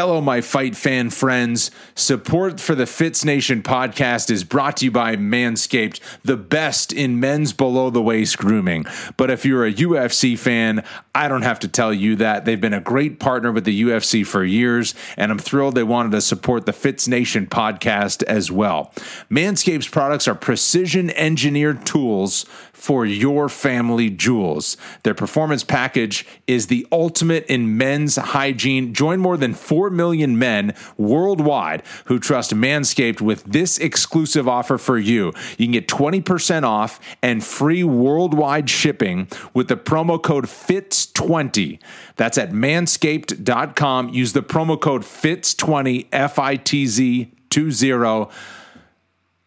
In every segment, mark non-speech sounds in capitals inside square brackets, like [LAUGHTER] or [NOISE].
Hello, my fight fan friends. Support for the Fitz Nation podcast is brought to you by Manscaped, the best in men's below the waist grooming. But if you're a UFC fan, I don't have to tell you that. They've been a great partner with the UFC for years, and I'm thrilled they wanted to support the Fitz Nation podcast as well. Manscaped's products are precision engineered tools for your family jewels. Their performance package is the ultimate in men's hygiene. Join more than 4 million men worldwide who trust Manscaped with this exclusive offer for you. You can get 20% off and free worldwide shipping with the promo code FITZ20. That's at manscaped.com. Use the promo code FITZ20, F I T Z 20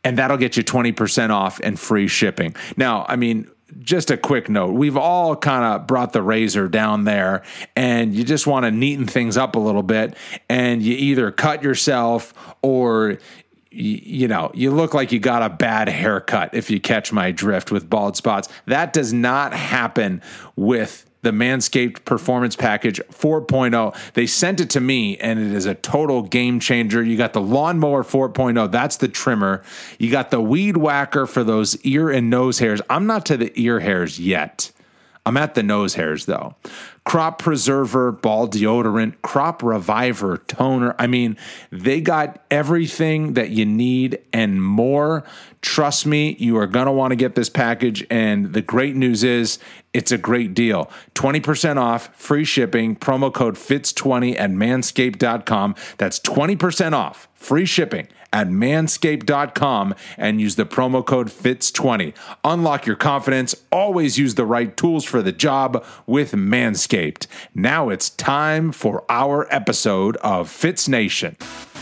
and that'll get you 20% off and free shipping. Now, I mean, just a quick note. We've all kind of brought the razor down there and you just want to neaten things up a little bit and you either cut yourself or you know, you look like you got a bad haircut if you catch my drift with bald spots. That does not happen with the Manscaped Performance Package 4.0. They sent it to me and it is a total game changer. You got the Lawnmower 4.0, that's the trimmer. You got the Weed Whacker for those ear and nose hairs. I'm not to the ear hairs yet. I'm at the nose hairs though. Crop preserver, ball deodorant, crop reviver, toner. I mean, they got everything that you need and more. Trust me, you are going to want to get this package. And the great news is it's a great deal 20% off, free shipping, promo code FITZ20 at manscaped.com. That's 20% off, free shipping at manscaped.com and use the promo code FITZ20. Unlock your confidence. Always use the right tools for the job with Manscaped. Now it's time for our episode of Fitz Nation.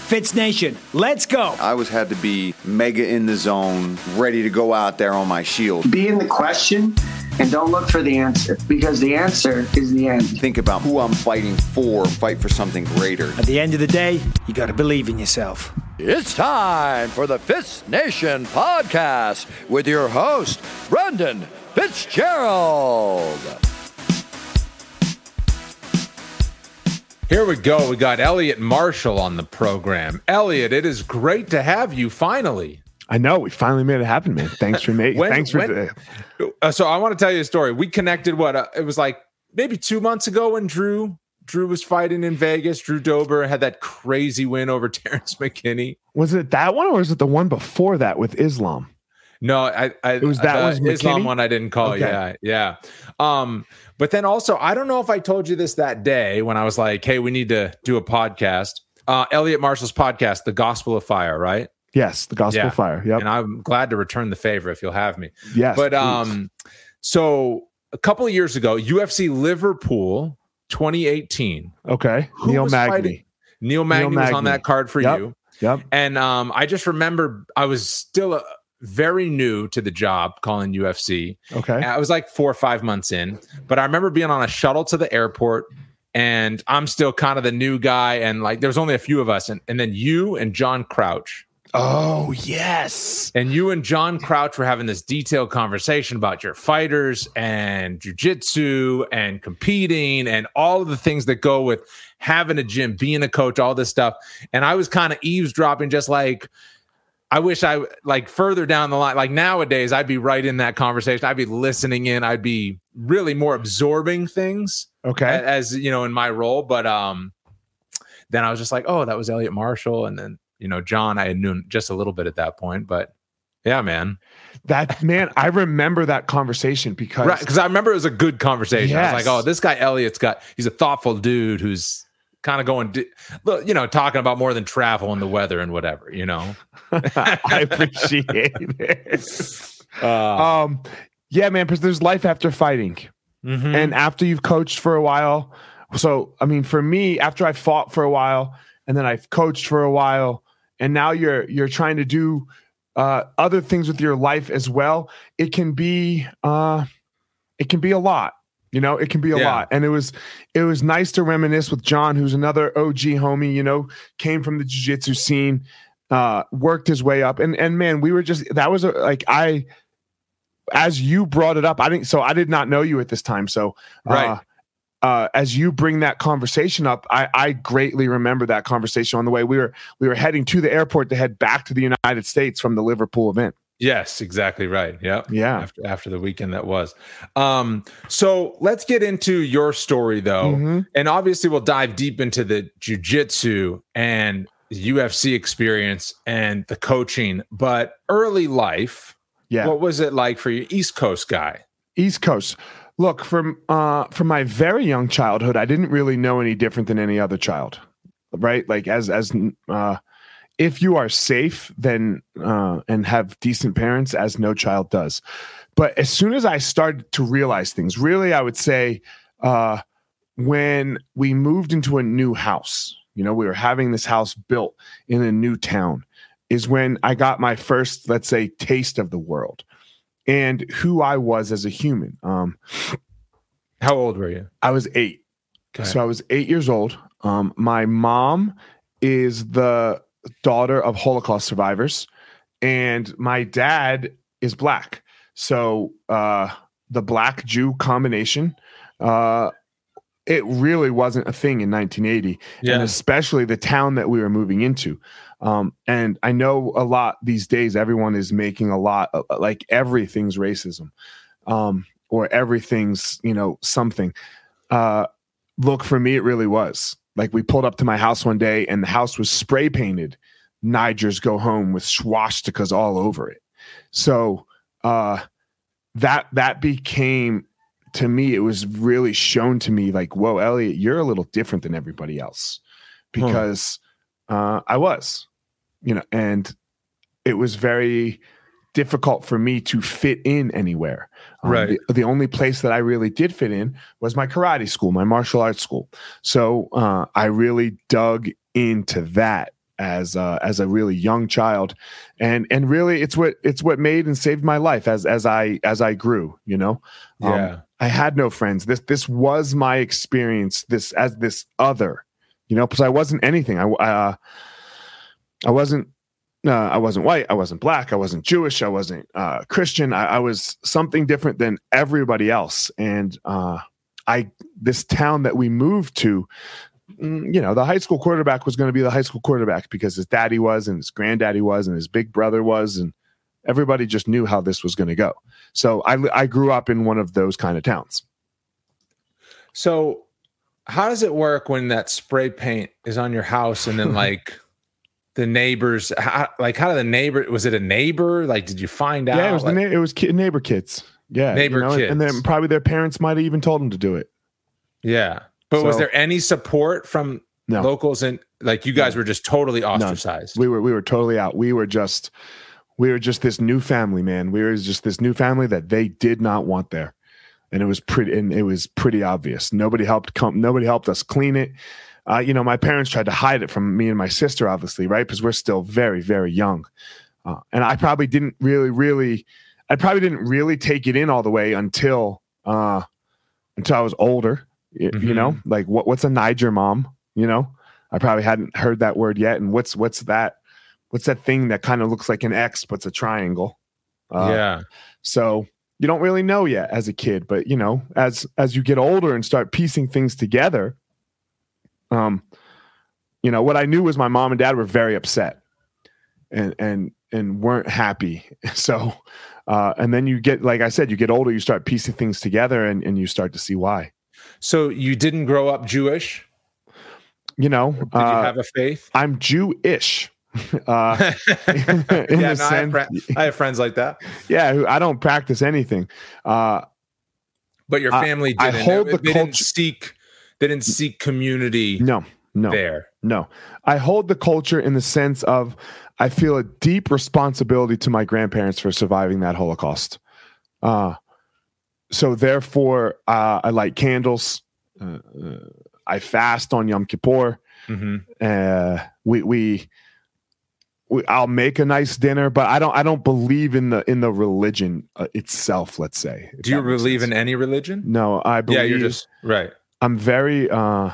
Fitz Nation, let's go. I always had to be mega in the zone, ready to go out there on my shield. Be in the question and don't look for the answer because the answer is the end. Think about who I'm fighting for, fight for something greater. At the end of the day, you got to believe in yourself. It's time for the Fitz Nation podcast with your host, Brendan Fitzgerald. Here we go. We got Elliot Marshall on the program. Elliot, it is great to have you finally. I know we finally made it happen, man. Thanks for making. [LAUGHS] Thanks for. when- Uh, so I want to tell you a story. We connected. What uh, it was like maybe two months ago when Drew Drew was fighting in Vegas. Drew Dober had that crazy win over [LAUGHS] Terrence McKinney. was it that one or was it the one before that with Islam? No, I, I It was that the was Islam one I didn't call. Okay. Yeah, yeah. Um, but then also I don't know if I told you this that day when I was like, "Hey, we need to do a podcast." Uh, Elliot Marshall's podcast, "The Gospel of Fire," right? Yes, the Gospel Yeah. of Fire. Yep. And I'm glad to return the favor if you'll have me. yes. but please. um, so a couple of years ago, UFC Liverpool 2018. okay. who Neil Magny. fighting? Neil Magny was on that card for Yep. you. Yep. And um, I just remember I was still uh, very new to the job calling UFC. Okay. I was like four or five months in, but I remember being on a shuttle to the airport and I'm still kind of the new guy. And like, there was only a few of us. And, and then you and John Crouch Oh yes. and you and John Crouch were having this detailed conversation about your fighters and jujitsu and competing and all of the things that go with having a gym, being a coach, all this stuff. And I was kind of eavesdropping, just like, I wish I like further down the line, like nowadays, I'd be right in that conversation. I'd be listening in. I'd be really more absorbing things Okay. a- as you know in my role but um then i was just like oh that was elliot marshall and then you know john i had known just a little bit at that point but yeah man that man, I remember that conversation because right because i remember it was a good conversation i was like oh this guy elliot's got he's a thoughtful dude who's kind of going you know talking about more than travel and the weather and whatever you know [LAUGHS] I appreciate it. [LAUGHS] uh, Um, yeah, man, because there's life after fighting. mhm. and after you've coached for a while so i mean for me after i fought for a while and then i've coached for a while and now you're you're trying to do uh other things with your life as well it can be uh it can be a lot you know it can be a Yeah. lot and it was it was nice to reminisce with john who's another og homie you know came from the jiu-jitsu scene uh worked his way up and and man we were just that was a, like i as you brought it up i didn't so i did not know you at this time so Right. Uh, as you bring that conversation up, I, I greatly remember that conversation on the way we were we were heading to the airport to head back to the United States from the Liverpool event. Yes, exactly right. Yeah. Yeah. After, after the weekend that was. Um, so let's get into your story though. Mhm. And obviously we'll dive deep into the jujitsu and UFC experience and the coaching, but early life, Yeah, what was it like for you? East Coast guy. East Coast. Look, from uh, from my very young childhood, I didn't really know any different than any other child, right? Like as as uh, if you are safe, then uh, and have decent parents, as no child does. But as soon as I started to realize things, really, I would say uh, when we moved into a new house, you know, we were having this house built in a new town, is when I got my first, let's say, taste of the world and who I was as a human. Um, How old were you? I was eight. Okay. So I was eight years old. Um, my mom is the daughter of Holocaust survivors, and my dad is black. So uh, the black Jew combination, uh, it really wasn't a thing in 1980, and especially the town that we were moving into. Um, and I know a lot these days, everyone is making a lot of, like everything's racism, um, or everything's you know something. Uh, look for me, it really was. Like we pulled up to my house one day, and the house was spray painted. Nigers go home with swastikas all over it. So uh, that that became to me. It was really shown to me like, whoa, Elliot, you're a little different than everybody else because uh, I was, you know, and it was very difficult for me to fit in anywhere. Um, Right. The, the only place that I really did fit in was my karate school, my martial arts school. So uh, I really dug into that as uh, as a really young child, and and really it's what it's what made and saved my life as as I as I grew. You know, Um, yeah. I had no friends. This this was my experience. This as this other, you know, because I wasn't anything. I uh, I wasn't. Uh, I wasn't white. I wasn't black. I wasn't Jewish. I wasn't uh, Christian. I, I was something different than everybody else. And uh, I this town that we moved to, mm, you know, the high school quarterback was going to be the high school quarterback because his daddy was, and his granddaddy was, and his big brother was, and everybody just knew how this was going to go. So I I grew up in one of those kind of towns. So, how does it work when that spray paint is on your house and then [LAUGHS] like the neighbors? How, like, how did the neighbor? Was it a neighbor? Like, did you find out? Yeah, it was Like- the na- it was ki- neighbor kids. Yeah, Neighbor and- and then probably their parents might have even told them to do it. yeah. But was there any support from No. locals and like you guys were just totally ostracized? We were we were totally out. We were just we were just this new family, man. We were just this new family that they did not want there, and it was pretty and it was pretty obvious. Nobody helped come. Nobody helped us clean it. Uh, you know, my parents tried to hide it from me and my sister, obviously, right? Because we're still very very young, uh, and I probably didn't really really. I probably didn't really take it in all the way until uh, until I was older. You Mhm. know, like what what's a Niger mom? You know, I probably hadn't heard that word yet. And what's what's that? What's that thing that kind of looks like an X but's a triangle? Uh, yeah. So you don't really know yet as a kid, but you know, as as you get older and start piecing things together, um, you know, what I knew was my mom and dad were very upset and and and weren't happy. [LAUGHS] So uh, and then you get like I said, you get older, you start piecing things together and, and you start to see why. So you didn't grow up Jewish? You know, Did uh, you have a faith? I'm Jewish. Uh, [LAUGHS] yeah, [LAUGHS] no, I, have sense- I have friends like that. yeah, who- I don't practice anything. Uh, But your family I didn't. hold they the didn't culture- seek. They didn't seek community no, no, there. no. I hold the culture in the sense of I feel a deep responsibility to my grandparents for surviving that Holocaust. Uh, so therefore, uh, I light candles. Uh, uh, I fast on Yom Kippur. hmm uh we we I'll make a nice dinner, but I don't I don't believe in the in the religion uh, itself. Let's say. Do you believe sense. in any religion? No, I believe. Yeah, you're just right. I'm very. uh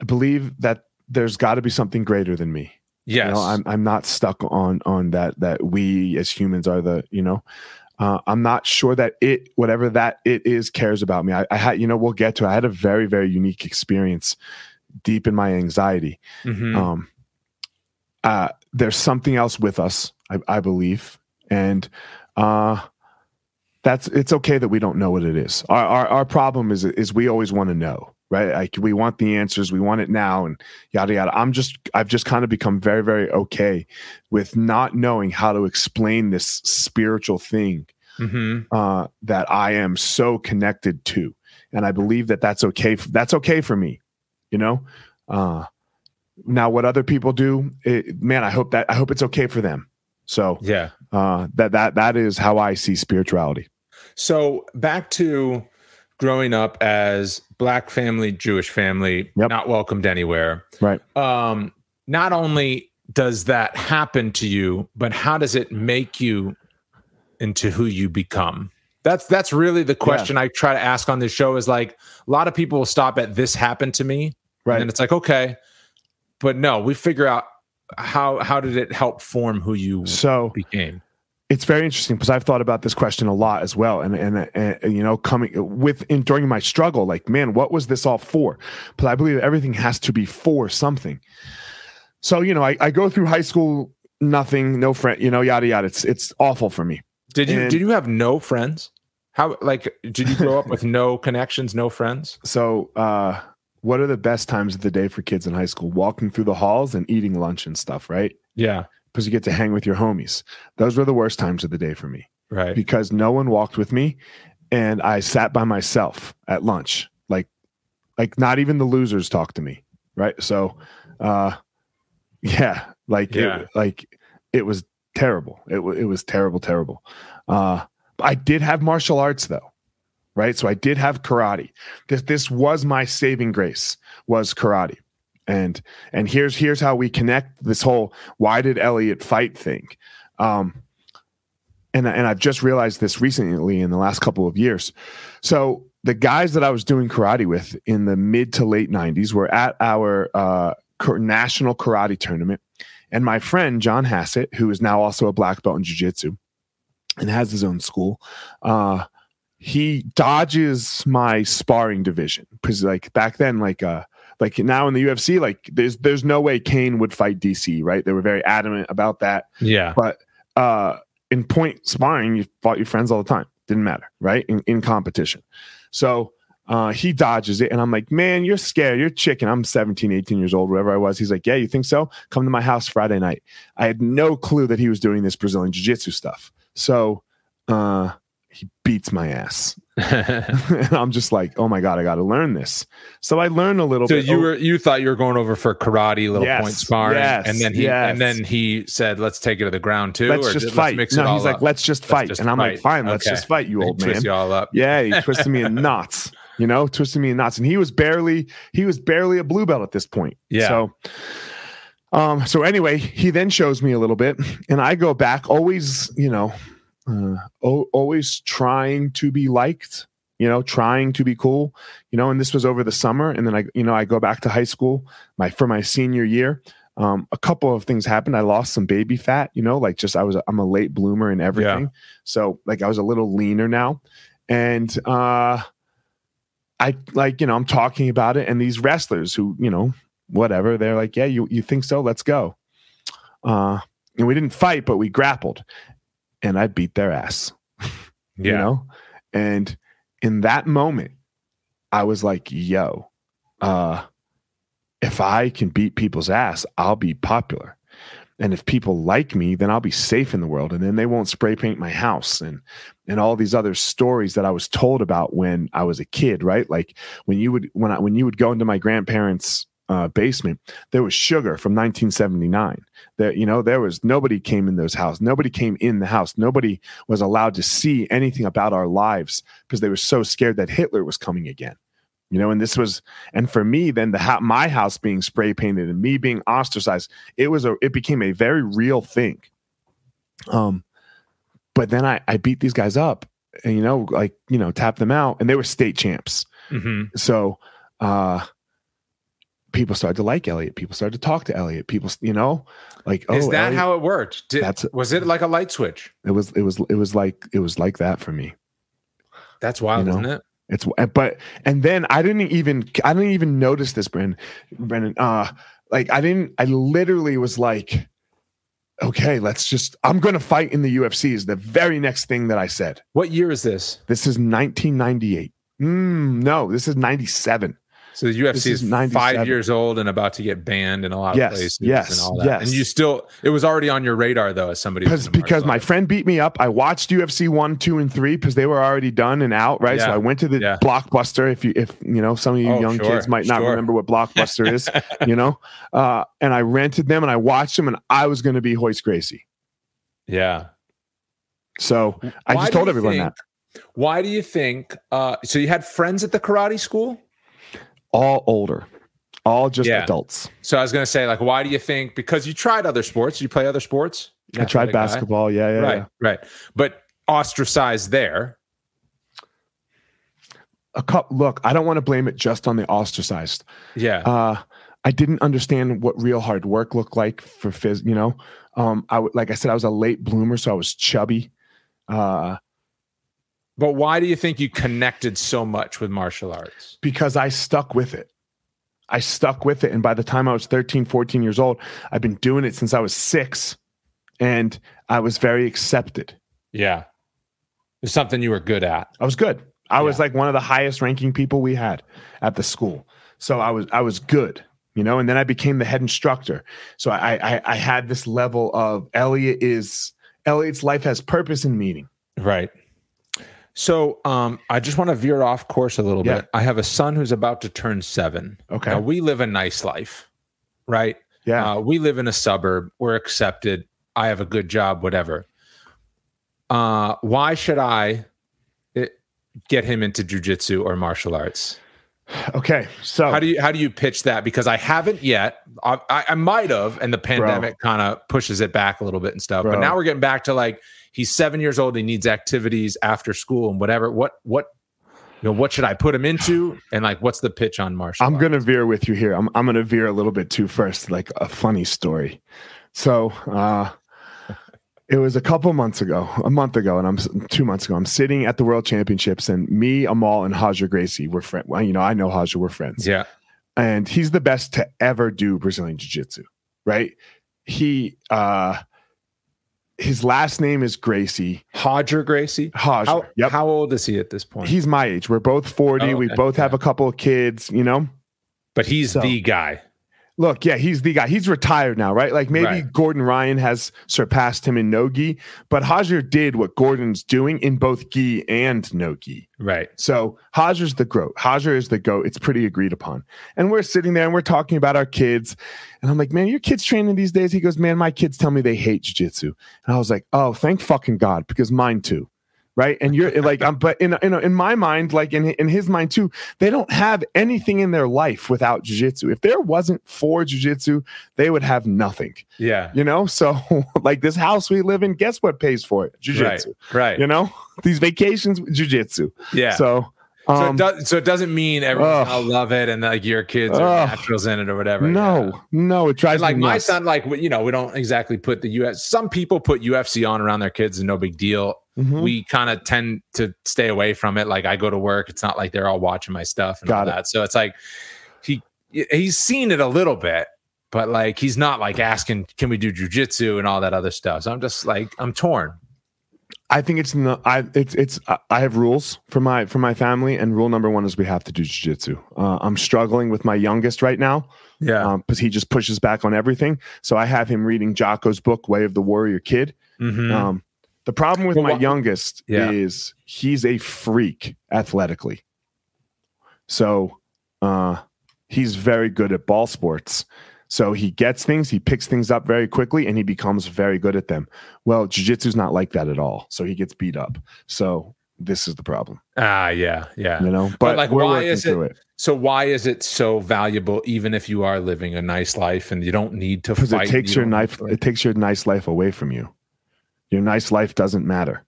I believe that there's got to be something greater than me. Yes. You know, I'm I'm not stuck on on that that we as humans are the you know. uh, I'm not sure that it, whatever that it is, cares about me. I, I had, you know, we'll get to. it. I had a very, very unique experience deep in my anxiety. Mhm. Um, uh, there's something else with us, I, I believe, and uh, that's it's okay that we don't know what it is. Our our, our problem is is we always want to know, right? Like we want the answers, we want it now, and yada yada. I'm just I've just kind of become very very okay with not knowing how to explain this spiritual thing Mhm. uh, that I am so connected to, and I believe that that's okay. f- That's okay for me, you know. Uh, now, what other people do, it, man, I hope that I hope it's okay for them. So Yeah. uh, that that that is how I see spirituality. So back to growing up as black family, Jewish family, Yep. not welcomed anywhere. Right. Um, not only does that happen to you, but how does it make you into who you become? That's that's really the question I try to ask on this show is like a lot of people will stop at this happened to me. Right. And it's like, okay. But no, we figure out how how did it help form who you So became? it's very interesting because I've thought about this question a lot as well, and and, and you know, coming with in during my struggle, like, man, what was this all for? But I believe everything has to be for something. So you know, I, I go through high school, nothing, no friend, you know, yada yada. It's it's awful for me. Did you And- did you have no friends? How like did you grow up [LAUGHS] with no connections, no friends? So, uh, what are the best times of the day for kids in high school? Walking through the halls and eating lunch and stuff, right? Yeah, Because you get to hang with your homies. Those were the worst times of the day for me. right. because no one walked with me and I sat by myself at lunch. Like like not even the losers talked to me, right? So uh [LAUGHS] yeah, like Yeah. It, like it was terrible. It wa- it was terrible terrible. Uh I did have martial arts though. Right? So I did have karate. This this was my saving grace was karate. And and here's here's how we connect this whole why did Elliot fight thing. Um and and I've just realized this recently in the last couple of years. So the guys that I was doing karate with in the mid to late '90s were at our uh, national karate tournament, and my friend John Hassett, who is now also a black belt in jiu-jitsu and has his own school, uh, he dodges my sparring division. Because like back then, like uh, like now in the UFC, like there's there's no way Cain would fight DC, right? They were very adamant about that. Yeah. but uh in point sparring you fought your friends all the time. Didn't matter right? In, in competition. So uh he dodges it and i'm like man you're scared. You're chicken. I'm 17 18 years old wherever i was. He's like yeah you think so? Come to my house friday night. I had no clue that he was doing this brazilian jiu-jitsu stuff. So uh he beats my ass and [LAUGHS] [LAUGHS] i'm just like oh my god i gotta learn this so i learned a little bit. so bit you were you thought you were going over for karate, little Yes, point sparring, yes, and then he yes. and then he said, "Let's take it to the ground too." let's or just let's fight it no he's like up?" let's just Let's fight just and i'm fight. like fine let's just fight you old man you all up. Yeah, he [LAUGHS] twisted me in knots. You know, twisted me in knots, and he was barely he was barely a blue belt at this point. Yeah. So, um, so anyway, he then shows me a little bit, and I go back, always, you know, uh, o- always trying to be liked. You know, trying to be cool. You know, and this was over the summer, and then I, you know, I go back to high school, my for my senior year. Um, a couple of things happened. I lost some baby fat. You know, like just I was I'm a late bloomer in everything, so like I was a little leaner now, and uh I like, you know, I'm talking about it, and these wrestlers who, you know, whatever, they're like, Yeah, you you think so? Let's go. Uh and we didn't fight, but we grappled. And I beat their ass. [LAUGHS] Yeah. You know? And in that moment, I was like, yo, uh, if I can beat people's ass, I'll be popular. And if people like me, then I'll be safe in the world. And then they won't spray paint my house and and all these other stories that I was told about when I was a kid, right? Like when you would when I when you would go into my grandparents' uh, basement, there was sugar from 1979. That you know, there was nobody came in those house. Nobody came in the house. Nobody was allowed to see anything about our lives because they were so scared that Hitler was coming again. You know, and this was, and for me, then the ha- my house being spray painted and me being ostracized, it was a, it became a very real thing. Um, but then I I beat these guys up, and you know, like you know, tap them out, and they were state champs. hmm So, uh, people started to like Elliot. People started to talk to Elliot. People, you know, like oh, Is that Elliot- how it worked? Did, That's- was it like a light switch? it was? It was. It was like it was like that for me. That's wild, You know? isn't it? It's but and then I didn't even I didn't even notice this, Brendan. Brendan, uh, like I didn't. I literally was like, okay, let's just. I'm going to fight in the UFC. Is the very next thing that I said. What year is this? This is 1998. Mm, no, this is 97. So the UFC is, is five years old and about to get banned in a lot Yes, of places yes, and all that. yes. And you still, it was already on your radar though, as somebody because because my friend beat me up. I watched UFC one, two, and three because they were already done and out, right? So I went to the Yeah. blockbuster. If you if you know some of you Oh, young sure, kids might not sure. remember what blockbuster is, [LAUGHS] you know, uh, and I rented them and I watched them and I was going to be Royce Gracie. yeah. So I Why just told everyone think- that Why do you think? Uh, so you had friends at the karate school? All older, all just Yeah. adults. So I was going to say, like, why do you think? Because you tried other sports. You play other sports. I tried guy? basketball. Yeah, yeah, right, yeah. right. But ostracized there. A cup. Look, I don't want to blame it just on the ostracized. Yeah. uh I didn't understand what real hard work looked like for phys, you know. Um I would like I said I was a late bloomer so I was chubby. Uh but why do you think you connected so much with martial arts? because I stuck with it. I stuck with it and by the time I was 13, 14 years old, I've been doing it since I was 6 and I was very accepted. Yeah. It's something you were good at. I was good. I was like one of the highest ranking people we had at the school. So I was I was good, you know, and then I became the head instructor. So I I, I had this level of Elliot is Elliot's life has purpose and meaning. Right. So um, I just want to veer off course a little Yeah. bit. I have a son who's about to turn seven. Okay. Now, we live a nice life, right? Yeah. Uh, we live in a suburb. We're accepted. I have a good job, whatever. Uh, why should I eh, get him into jujitsu or martial arts? okay. So How do you how do you pitch that? Because I haven't yet. I, I, I might have, and the pandemic kind of pushes it back a little bit and stuff. But now we're getting back to like he's seven years old. He needs activities after school and whatever. What what you know? What should I put him into? And like, what's the pitch on Marshall? I'm arts? gonna veer with you here. I'm I'm gonna veer a little bit too first, like a funny story. So uh [LAUGHS] it was a couple months ago, a month ago, and I'm two months ago. I'm sitting at the World Championships, and me, Amal, and Roger Gracie, we're friends. Well, you know, I know Roger, we're friends. Yeah. and he's the best to ever do Brazilian Jiu Jitsu, right? He uh his last name is Gracie. Roger Gracie. Roger. How, yep. how old is he at this point? He's my age. We're both 40. Oh, we both have a couple of kids, you know? but he's So- the guy. Look, yeah, he's the guy. He's retired now, right? Like maybe Right. Gordon Ryan has surpassed him in no gi, but Roger did what Gordon's doing in both gi and no gi. Right. So Roger's the goat. Roger is the goat. It's pretty agreed upon. And we're sitting there and we're talking about our kids. And I'm like, man, your kids training these days? He goes, man, my kids tell me they hate jujitsu. And I was like, oh, thank fucking God, because mine too. Right. And you're like, [LAUGHS] I'm, but in, in, in my mind, like in, in his mind too, they don't have anything in their life without jujitsu. If there wasn't for jujitsu, they would have nothing, Yeah. you know? So [LAUGHS] like this house we live in, guess what pays for it? Jujitsu. Right. right. You know, [LAUGHS] these vacations, jujitsu. yeah. So, So, um, it does, so it doesn't mean everyone Ugh. love it and like your kids are Ugh. naturals in it or whatever. no, Yeah. no, it tries And like my nuts. son, like you know, we don't exactly put the US. Some people put UFC on around their kids, and no big deal. Mhm. We kind of tend to stay away from it. Like I go to work, it's not like they're all watching my stuff and all it. that. So it's like he he's seen it a little bit, but like he's not like asking, "Can we do jujitsu?" and all that other stuff. So I'm just like I'm torn. I think it's no, I it's it's I- have rules for my for my family, and rule number one is we have to do jujitsu. Uh, I'm struggling with my youngest right now Yeah. because he just pushes back on everything. So I have him reading Jocko's book, Way of the Warrior Kid. Mhm. Um, the problem with Well, my youngest Yeah. is he's a freak athletically. So uh, he's very good at ball sports. So he gets things, he picks things up very quickly, and he becomes very good at them. Well, jiu-jitsu's not like that at all. So he gets beat up. So this is the problem, ah, yeah, yeah. you know. But, like, we're why is it- it So why is it so valuable, even if you are living a nice life and you don't need to because fight? it takes you your knife, it takes your nice life away from you. Your nice life doesn't matter.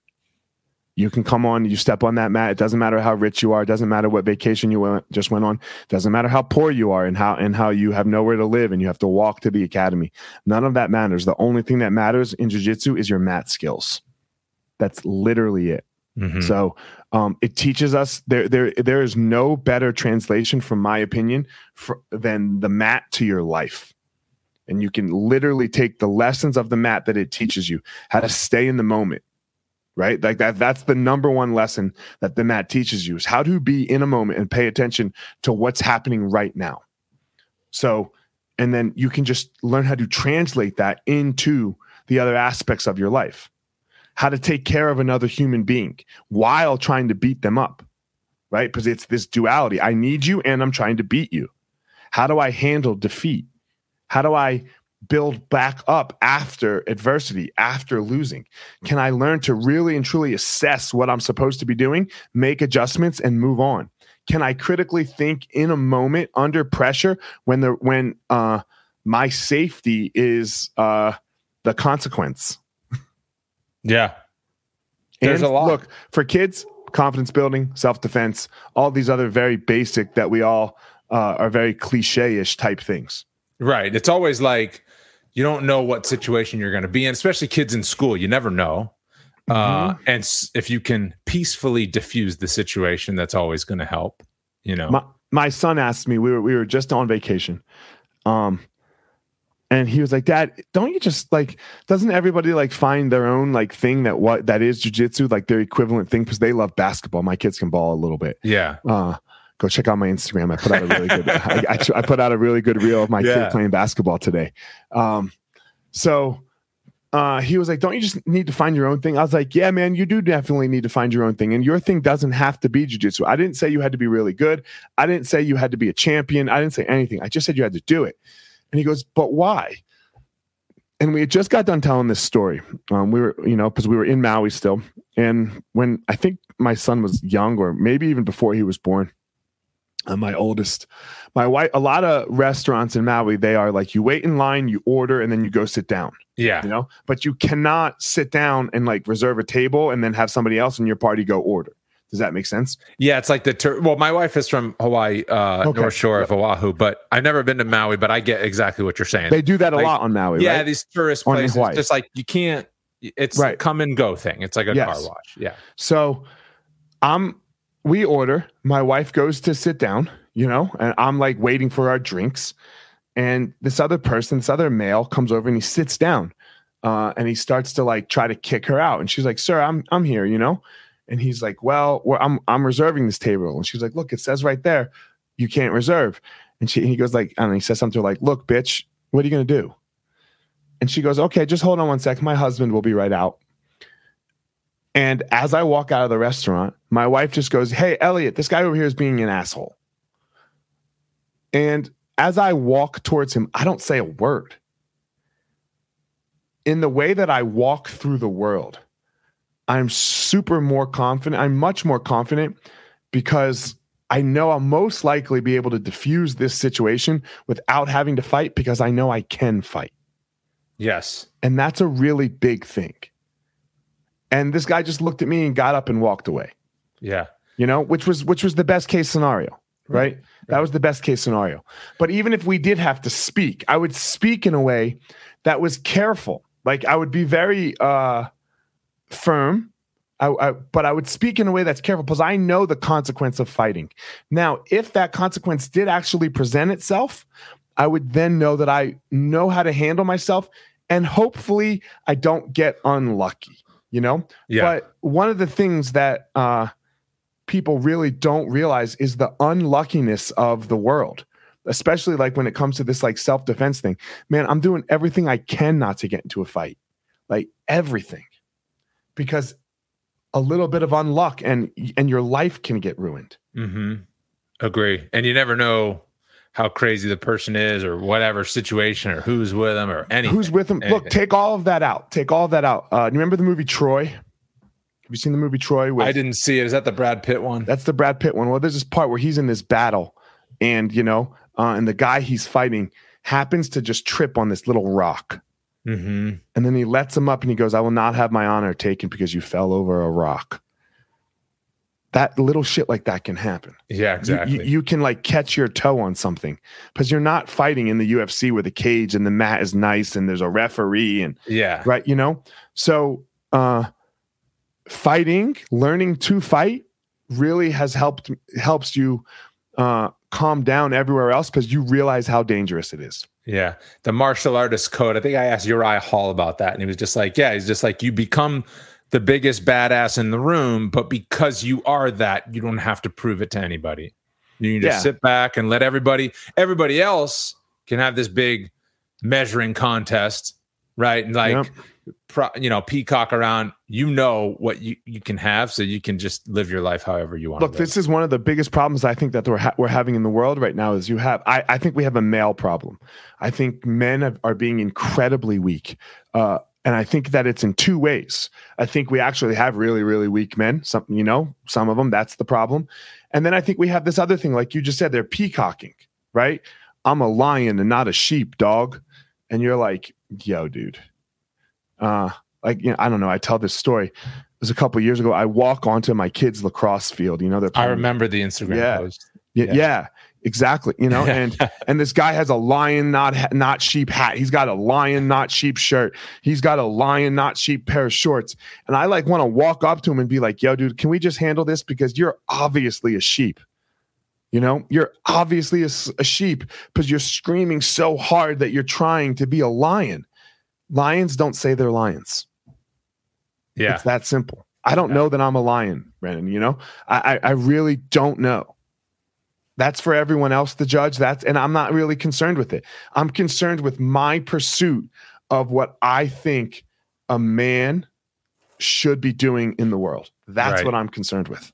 You can come on, you step on that mat. It doesn't matter how rich you are. It doesn't matter what vacation you went, just went on. It doesn't matter how poor you are and how and how you have nowhere to live and you have to walk to the academy. None of that matters. The only thing that matters in jiu-jitsu is your mat skills. That's literally it. Mhm. So um, it teaches us there there there is no better translation, from my opinion, for, than the mat to your life. And you can literally take the lessons of the mat that it teaches you how to stay in the moment, right? Like that. That's the number one lesson that the mat teaches you is how to be in a moment and pay attention to what's happening right now. So, and then you can just learn how to translate that into the other aspects of your life how to take care of another human being while trying to beat them up, right? Because it's this duality. I need you and I'm trying to beat you. How do I handle defeat? How do I build back up after adversity, after losing? Can I learn to really and truly assess what I'm supposed to be doing, make adjustments, and move on? Can I critically think in a moment under pressure when the when uh, my safety is uh, the consequence? Yeah. There's and a lot. Look, for kids, confidence building, self defense, all these other very basic that we all uh, are very cliche ish type things. Right. It's always like you don't know what situation you're going to be in, especially kids in school. You never know. Uh, Mm-hmm. and s- if you can peacefully diffuse the situation, that's always going to help. You know. My, my son asked me, we were, we were just on vacation. Um, and he was like, Dad, don't you just like, doesn't everybody like find their own like thing that what that is jujitsu, like their equivalent thing? Because they love basketball. My kids can ball a little bit. yeah. uh, go check out my Instagram. I put out a really good, I, I, I put out a really good reel of my Yeah. kid playing basketball today. Um, so uh, he was like, "Don't you just need to find your own thing?" I was like, "Yeah, man, you do definitely need to find your own thing, and your thing doesn't have to be jujitsu. I didn't say you had to be really good. I didn't say you had to be a champion. I didn't say anything. I just said you had to do it." And he goes, "But why?" And we had just got done telling this story. Um, we were, you know, because we were in Maui still, and when I think my son was young, or maybe even before he was born, uh, my oldest, my wife, a lot of restaurants in Maui, they are like you wait in line, you order, and then you go sit down Yeah. you know but you cannot sit down and like reserve a table and then have somebody else in your party go order does that make sense Yeah, it's like the tur- well, my wife is from Hawaii, uh, Okay. North Shore of Oahu, but I've never been to Maui. But I get exactly what you're saying. they do that a Like, lot on maui yeah, right? these tourist On places, Hawaii. just like you can't. It's Right. a come and go thing. It's like a Yes. car wash. Yeah, so i'm we order my wife goes to sit down you know and i'm like waiting for our drinks. And this other person this other male comes over and he sits down uh, and he starts to like try to kick her out. And she's like sir i'm i'm here you know? And he's like well i'm i'm reserving this table. And she's like look it says right there you can't reserve. And she he goes like and he says something like look bitch what are you gonna do? And she goes okay just hold on one second my husband will be right out and as I walk out of the restaurant, my wife just goes, Hey, Elliot, this guy over here is being an asshole. And as I walk towards him, I don't say a word. In the way that I walk through the world, I'm super more confident. I'm much more confident because I know I'll most likely be able to diffuse this situation without having to fight because I know I can fight. yes, And that's a really big thing. And this guy just looked at me and got up and walked away, yeah, you know, which was which was the best case scenario, right? That was the best case scenario. But even if we did have to speak, I would speak in a way that was careful. Like I would be very uh firm. I, I, but I would speak in a way that's careful because I know the consequence of fighting. Now, if that consequence did actually present itself, I would then know that I know how to handle myself and hopefully I don't get unlucky, you know? yeah. But one of the things that uh, people really don't realize is the unluckiness of the world, especially like when it comes to this like self defense thing. Man, I'm doing everything I can not to get into a fight, like everything, because a little bit of unluck and and your life can get ruined. hmm Agree. And you never know how crazy the person is, or whatever situation, or who's with them, or anything. Who's with them? Look, take all of that out. Take all of that out. Uh, you remember the movie Troy? Have you seen the movie Troy? With, I didn't see it. Is that the Brad Pitt one? That's the Brad Pitt one. Well, there's this part where he's in this battle, and you know, uh, and the guy he's fighting happens to just trip on this little rock, hmm and then he lets him up, and he goes, "I will not have my honor taken because you fell over a rock." That little shit like that can happen. Yeah, You- exactly. You, you can like catch your toe on something because you're not fighting in the UFC where the cage and the mat is nice and there's a referee and yeah. right, you know. So uh, fighting, learning to fight, really has helped helps you uh, calm down everywhere else because you realize how dangerous it is. Yeah. The martial artist code. I think I asked Uriah Hall about that. And he was just like, yeah, he's just like, you become the biggest badass in the room, but because you are that, you don't have to prove it to anybody. You can just Yeah. sit back and let everybody, everybody else can have this big measuring contest, right? And like, Yep. pro, you know, peacock around, you know what you, you can have, so you can just live your life however you want. Look, this is one of the biggest problems I think that we're ha- we're having in the world right now. Is you have I, I think we have a male problem. I think men have, are being incredibly weak, uh, and I think that it's in two ways. I think we actually have really really weak men. Some you know some of them that's the problem, and then I think we have this other thing, like you just said, they're peacocking, right? I'm a lion and not a sheep, dog, and you're like, yo, dude, uh, like you know, I don't know. I tell this story. It was a couple years ago. I walk onto my kids' lacrosse field. You know, they're I remember the Instagram Yeah. post. Y- Yeah. Yeah. Exactly. You know, and [LAUGHS] and this guy has a lion, not not sheep hat. He's got a lion, not sheep shirt. He's got a lion, not sheep pair of shorts. And I like want to walk up to him and be like, "Yo, dude, can we just handle this? Because you're obviously a sheep. You know, you're obviously a, a sheep because you're screaming so hard that you're trying to be a lion. Lions don't say they're lions. Yeah. It's that simple. I don't know that I'm a lion, Brennan. You know, I, I, I really don't know. That's for everyone else to judge. That's and I'm not really concerned with it. I'm concerned with my pursuit of what I think a man should be doing in the world. That's Right. what I'm concerned with.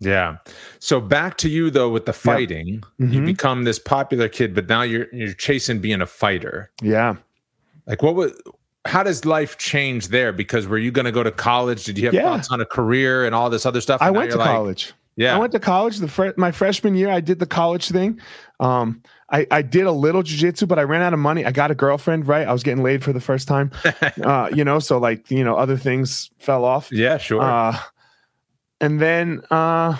Yeah. So back to you though with the fighting. You Mhm. become this popular kid, but now you're you're chasing being a fighter. Yeah. Like what was how does life change there? Because were you going to go to college? Did you have Yeah. thoughts on a career and all this other stuff? I And now went to like- college. Yeah. I went to college the fre- my freshman year. I did the college thing. Um, I, I did a little jujitsu, but I ran out of money. I got a girlfriend, right? I was getting laid for the first time. [LAUGHS] uh, you know, so like, you know, other things fell off. yeah, sure. Uh, and then uh,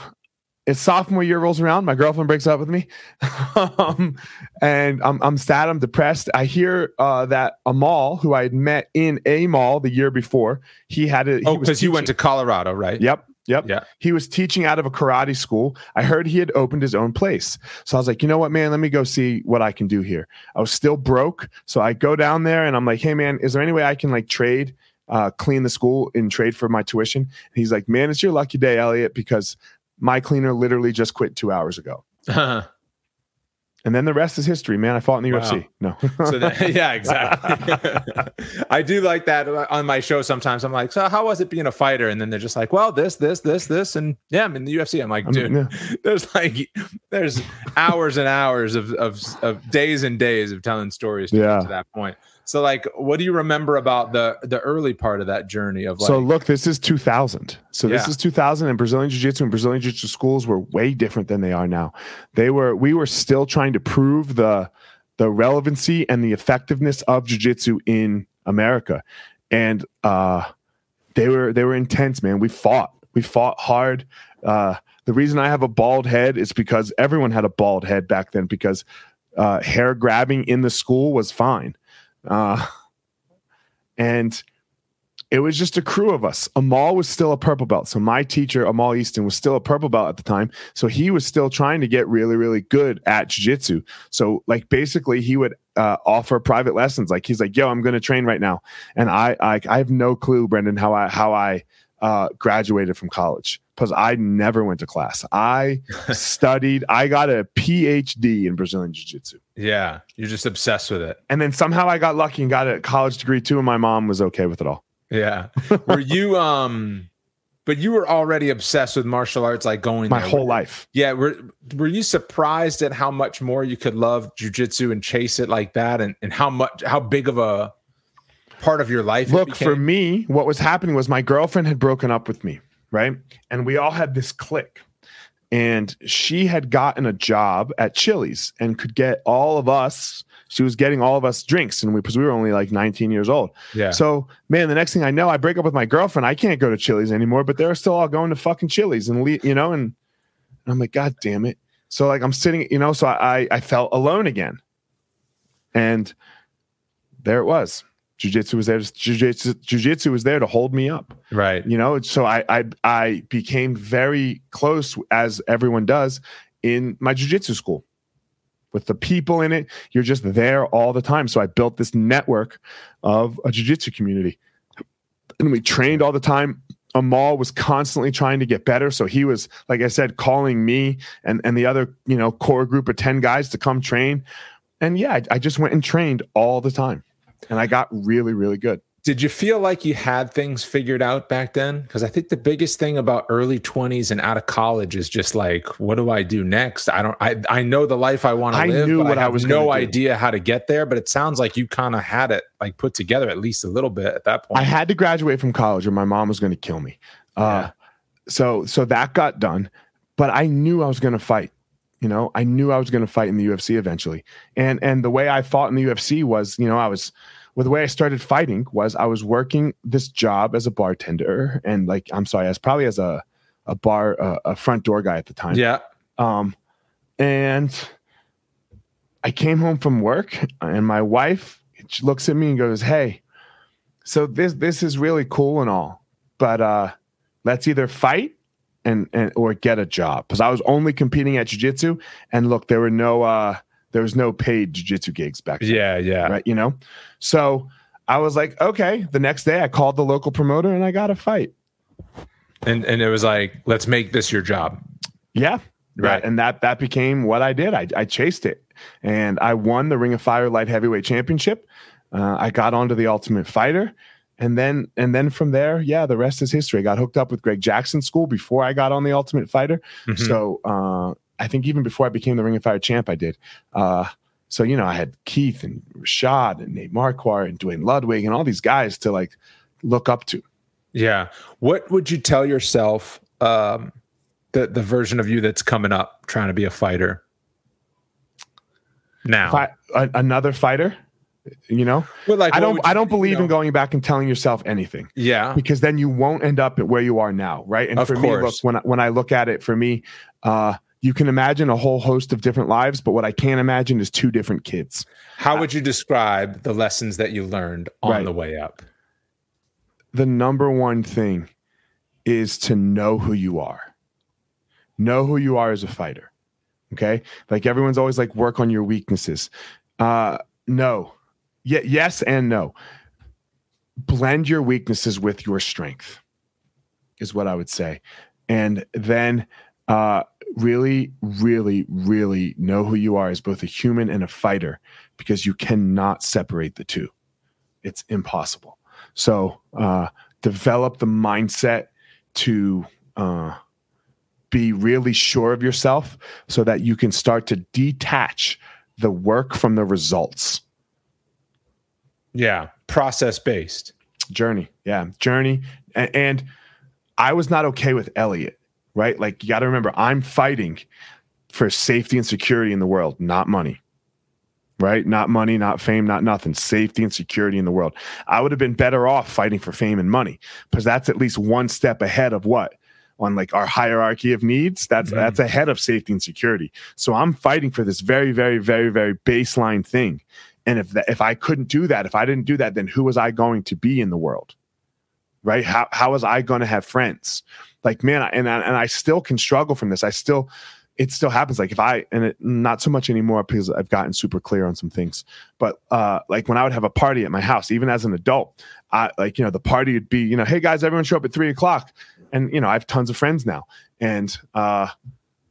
it's sophomore year rolls around. My girlfriend breaks up with me, [LAUGHS] um, and I'm I'm sad. I'm depressed. I hear uh, that Amal, who I had met in a mall the year before, he had a. he oh, because you went to Colorado, right? Yep. Yep. Yeah. He was teaching out of a karate school. I heard he had opened his own place. So I was like, you know what, man, let me go see what I can do here. I was still broke. So I go down there and I'm like, hey, man, is there any way I can like trade, uh, clean the school and trade for my tuition? And he's like, man, it's your lucky day, Elliot, because my cleaner literally just quit two hours ago. [LAUGHS] And then the rest is history, man. I fought in the Wow. UFC. No. so [LAUGHS] that, yeah, exactly. [LAUGHS] I do like that on my show. Sometimes I'm like, so how was it being a fighter? And then they're just like, well, this, this, this, this, and yeah, I'm in the UFC. I'm like, I mean, dude, yeah. [LAUGHS] there's like, there's hours and hours of of, of days and days of telling stories to Yeah. get to that point. So like, what do you remember about the the early part of that journey of like? so look, this is 2000. So this Yeah. is 2000, and Brazilian Jiu Jitsu and Brazilian Jiu Jitsu schools were way different than they are now. They were we were still trying to prove the the relevancy and the effectiveness of Jiu Jitsu in America, and uh, they were they were intense, man. We fought, we fought hard. Uh, the reason I have a bald head is because everyone had a bald head back then because uh, hair grabbing in the school was fine. Uh, and it was just a crew of us. Amal was still a purple belt. So my teacher, Amal Easton, was still a purple belt at the time. So he was still trying to get really, really good at jiu-jitsu. So like basically he would uh, offer private lessons. Like he's like, yo, I'm to train right now. And I, I, I have no clue, Brendan, how I, how I uh, graduated from college because I never went to class. I [LAUGHS] studied, I got a PhD in Brazilian jiu-jitsu. yeah, you're just obsessed with it. And then somehow I got lucky and got a college degree too. And my mom was okay with it all. Yeah. [LAUGHS] Were you um? But you were already obsessed with martial arts, like going My there. whole life. Yeah, were were you surprised at how much more you could love jujitsu and chase it like that, and and how much how big of a part of your life? Look, for me, what was happening was my girlfriend had broken up with me, right? And we all had this click. and she had gotten a job at Chili's and could get all of us. She was getting all of us drinks, and we because we were only like 19 years old. Yeah. So, man, the next thing I know, I break up with my girlfriend. I can't go to Chili's anymore, but they're still all going to fucking Chili's and you know, and, and I'm like, God damn it. So like I'm sitting, you know, so I I felt alone again. And there it was. Jiu-jitsu was there. To, jiu-jitsu, jiu-jitsu was there to hold me up. Right. you know so I, I i became very close as everyone does in my jiu-jitsu school with the people in it. You're just there all the time. So i built this network of a jiu-jitsu community. And we trained all the time. Amal was constantly trying to get better. So he was like i said calling me and and the other you know core group of 10 guys to come train. And yeah I, I just went and trained all the time and i got really really good Did you feel like you had things figured out back then? Because I think the biggest thing about early 20s and out of college is just like, what do I do next? I don't I I know the life I want to I live, knew but what I I was no do. idea how to get there. But it sounds like you kind of had it like put together at least a little bit at that point. I had to graduate from college or my mom was going to kill me. Uh, So so that got done, but I knew I was going to fight. You know, I knew I was going to fight in the UFC eventually. And and the way I fought in the UFC was, you know, I was well, the way I started fighting was I was working this job as a bartender and like I'm sorry, as probably as a a bar uh, a front door guy at the time. yeah. Um, and I came home from work, and my wife she looks at me and goes, "Hey, so this this is really cool and all, but uh, let's either fight and and or get a job because I was only competing at jiu-jitsu, and look, there were no uh, there was no paid jiu-jitsu gigs back then Yeah, yeah. right? You know, so I was like, okay. The next day, I called the local promoter and I got a fight. And and it was like, let's make this your job. Yeah. Right. And that that became what I did. I, I chased it and I won the Ring of Fire light heavyweight championship. Uh, I got onto the Ultimate Fighter. And then and then from there, yeah, the rest is history. I got hooked up with Greg Jackson School before I got on the Ultimate Fighter. Mhm. So uh, I think even before I became the Ring of Fire champ, I did. Uh, so you know, I had Keith and Rashad and Nate Marquardt and Duane Ludwig and all these guys to like look up to. Yeah. What would you tell yourself um the the version of you that's coming up trying to be a fighter now? Fi- a- another fighter, you know. Well, like, I don't. I don't believe you know- in going back and telling yourself anything Yeah. because then you won't end up at where you are now, right? And Of for me, look when I, when I look at it, for me, uh, you can imagine a whole host of different lives, but what I can't imagine is two different kids. How would you describe the lessons that you learned on Right. the way up? The number one thing is to know who you are. Know who you are as a fighter. Okay, like everyone's always like work on your weaknesses. Uh, no, yeah, yes and no. Blend your weaknesses with your strength, is what I would say, and then uh, really, really, really know who you are as both a human and a fighter, because you cannot separate the two. It's impossible. So uh, develop the mindset to uh, be really sure of yourself, so that you can start to detach the work from the results. Yeah. Process based. journey. Yeah. Journey. And, and i was not okay with elliot right? Like you got to remember i'm fighting for safety and security in the world not money right? Not money not fame not nothing. Safety and security in the world. I would have been better off fighting for fame and money because that's at least one step ahead of what? On like our hierarchy of needs? That's Mhm. that's ahead of safety and security. So i'm fighting for this very very very very baseline thing and if that, if I couldn't do that, if I didn't do that, then who was I going to be in the world? Right? How how was I going to have friends? Like man, I, and I, and I still can struggle from this. I still it still happens. Like if I and it, not so much anymore because I've gotten super clear on some things. But uh, like when I would have a party at my house, even as an adult, I like you know the party would be you know hey guys everyone show up at three o'clock, and you know I have tons of friends now, and uh,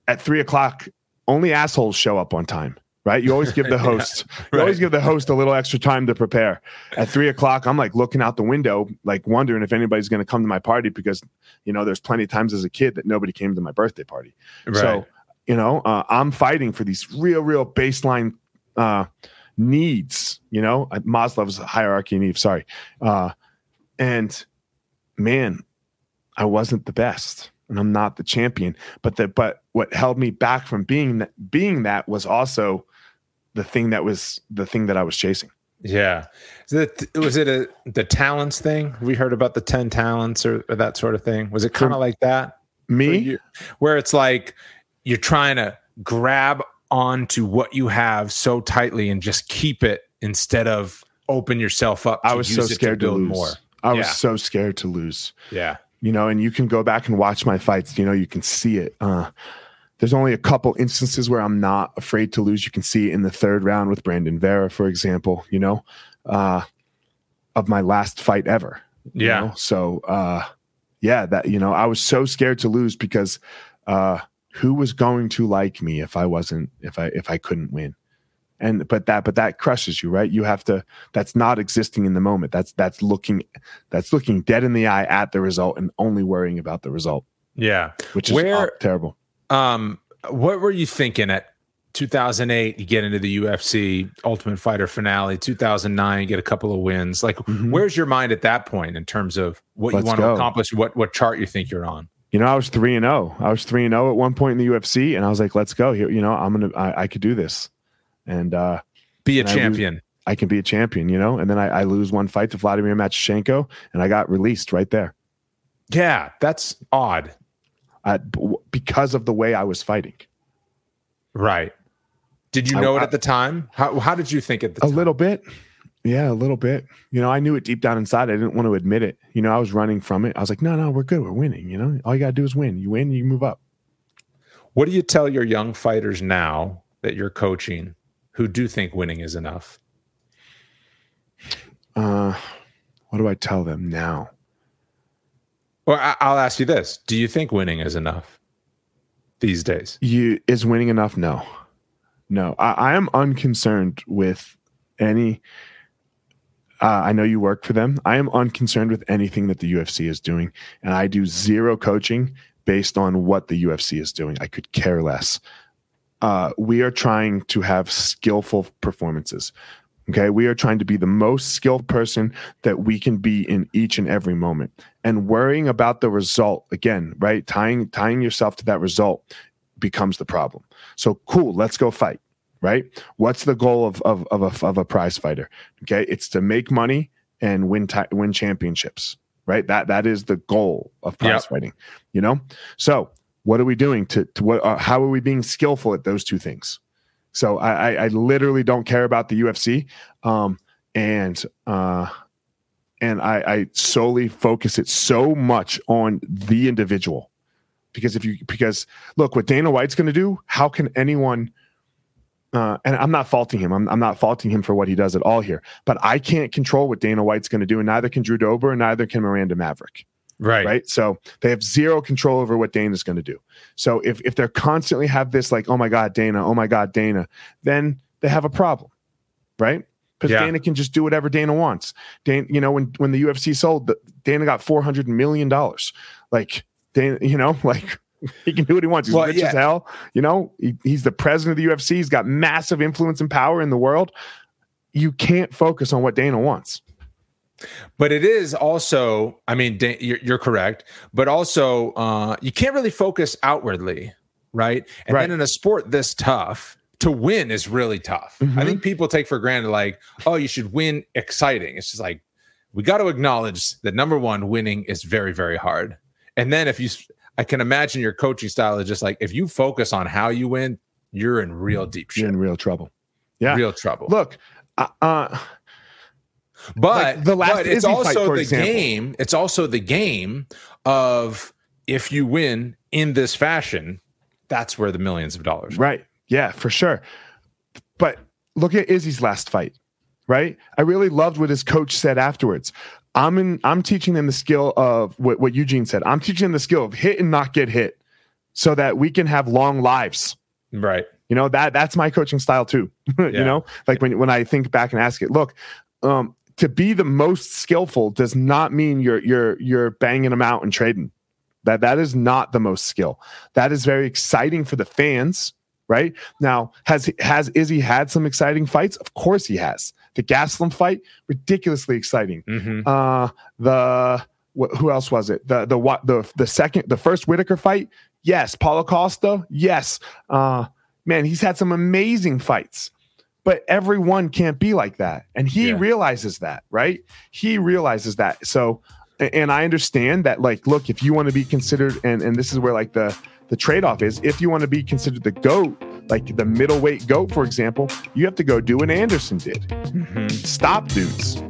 at three o'clock only assholes show up on time. Right, you always give the [LAUGHS] host, you always give the host a little extra time to prepare. At three o'clock, I'm like looking out the window, like wondering if anybody's going to come to my party because, you know, there's plenty of times as a kid that nobody came to my birthday party. Right. So, you know, uh, I'm fighting for these real, real baseline uh, needs. You know, Maslow's hierarchy of needs. Sorry, uh, and man, I wasn't the best. and I'm not the champion. But the but what held me back from being that being that was also the thing that was the thing that I was chasing. Yeah. Is it, was it a the talents thing? We heard about the 10 talents or, or that sort of thing. Was it kind of like that? Me? Where it's like you're trying to grab onto what you have so tightly and just keep it instead of open yourself up. I was so scared to, to, lose. More. I was yeah. so scared to lose. Yeah. You know, and you can go back and watch my fights. You know, you can see it. Uh, there's only a couple instances where I'm not afraid to lose. You can see in the third round with Brandon Vera, for example, you know, uh, of my last fight ever. Yeah. Know? So, uh, yeah, that, you know, I was so scared to lose because, uh, who was going to like me if I wasn't, if I, if I couldn't win? And, but that, but that crushes you, right? You have to, that's not existing in the moment. That's, that's looking, that's looking dead in the eye at the result and only worrying about the result. Yeah. Which is Where, terrible um, what were you thinking at 2008? You get into the UFC Ultimate Fighter finale. 2009, you get a couple of wins. Like, mm-hmm. where's your mind at that point in terms of what Let's you want go. to accomplish? What what chart you think you're on? You know, I was three and zero. Oh. I was three and zero oh at one point in the UFC, and I was like, "Let's go here." You know, I'm gonna, I, I could do this, and uh, be a champion. I, I, can be a champion, you know. And then I, I lose one fight to Vladimir Matyushenko, and I got released right there. Yeah, that's odd because of the way I was fighting. Right. Did you know I, it at the time? How how did you think at the a time? little bit? Yeah, a little bit. You know, I knew it deep down inside. I didn't want to admit it. You know, I was running from it. I was like, no, no, we're good. We're winning. You know, all you got to do is win. You win, you move up. What do you tell your young fighters now that you're coaching who do think winning is enough? Uh, what do I tell them now? Well, I'll ask you this: Do you think winning is enough these days? You is winning enough? No, no. I, I am unconcerned with any. Uh, I know you work for them. I am unconcerned with anything that the UFC is doing, and I do zero coaching based on what the UFC is doing. I could care less. Uh, we are trying to have skillful performances. Okay. We are trying to be the most skilled person that we can be in each and every moment. And worrying about the result, again, right? Tying tying yourself to that result becomes the problem. So cool, let's go fight. Right? What's the goal of of of a, of a prize fighter? Okay, it's to make money and win win championships. Right? That that is the goal of prize yep. fighting. You know. So what are we doing to to what? Uh, how are we being skillful at those two things? So I, I, I literally don't care about the UFC, um, and uh, and I, I solely focus it so much on the individual because if you because look what Dana White's going to do, how can anyone? Uh, and I'm not faulting him. I'm, I'm not faulting him for what he does at all here. But I can't control what Dana White's going to do, and neither can Drew Dober, and neither can Miranda Maverick. Right. Right. So they have zero control over what Dana's going to do. So if, if they're constantly have this like, oh my God, Dana, oh my God, Dana, then they have a problem. Right. Because yeah. Dana can just do whatever Dana wants. Dana, you know, when, when the UFC sold, Dana got $400 million. Like, Dana, you know, [LAUGHS] like he can do what he wants. He's well, rich yeah. as hell. You know, he, he's the president of the UFC. He's got massive influence and power in the world. You can't focus on what Dana wants. But it is also, I mean, you're, you're correct, but also uh, you can't really focus outwardly, right? And right. then in a sport this tough, to win is really tough. Mm-hmm. I think people take for granted, like, oh, you should win exciting. It's just like, we got to acknowledge that number one, winning is very, very hard. And then if you, I can imagine your coaching style is just like, if you focus on how you win, you're in real deep shit. You're in real trouble. Yeah. Real trouble. Look, uh, uh but like the last but it's also fight, the example. game. It's also the game of if you win in this fashion, that's where the millions of dollars. Are. Right. Yeah, for sure. But look at Izzy's last fight. Right. I really loved what his coach said afterwards. I'm in. I'm teaching them the skill of what, what Eugene said. I'm teaching them the skill of hit and not get hit, so that we can have long lives. Right. You know that that's my coaching style too. [LAUGHS] you know, like when when I think back and ask it, look, um, to be the most skillful does not mean you're you're you're banging them out and trading. That that is not the most skill. That is very exciting for the fans, right? Now, has has Izzy had some exciting fights? Of course he has. The Gastelum fight, ridiculously exciting. Mm-hmm. Uh, the wh- who else was it? The the what the the second the first Whittaker fight? Yes. Paulo Costa? Yes. Uh, man, he's had some amazing fights, but everyone can't be like that, and he Yeah. realizes that, right? He realizes that. So, and I understand that. Like, look, if you want to be considered, and and this is where like the the trade off is, if you want to be considered the goat, like the middleweight goat, for example, you have to go do what Anderson did. Mm-hmm. Stop dudes.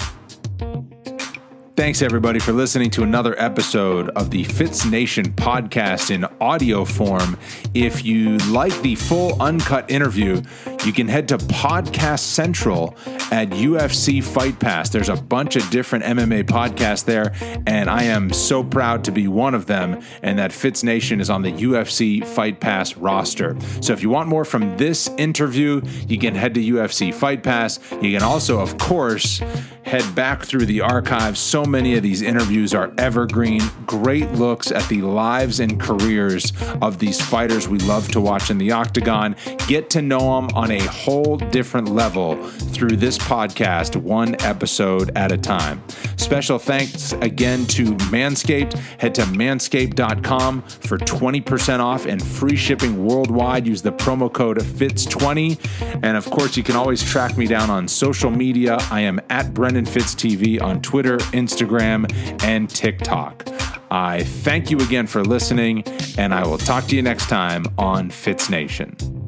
Thanks, everybody, for listening to another episode of the Fitz Nation podcast in audio form. If you like the full uncut interview, you can head to Podcast Central at UFC Fight Pass. There's a bunch of different MMA podcasts there, and I am so proud to be one of them, and that Fitz Nation is on the UFC Fight Pass roster. So if you want more from this interview, you can head to UFC Fight Pass. You can also, of course, head back through the archives. So many of these interviews are evergreen, great looks at the lives and careers of these fighters we love to watch in the octagon. Get to know them on a whole different level through this podcast, one episode at a time. Special thanks again to Manscaped. Head to manscaped.com for 20% off and free shipping worldwide. Use the promo code FITZ20. And of course, you can always track me down on social media. I am at Brendan Fitz TV on Twitter, Instagram, and TikTok. I thank you again for listening, and I will talk to you next time on Fitz Nation.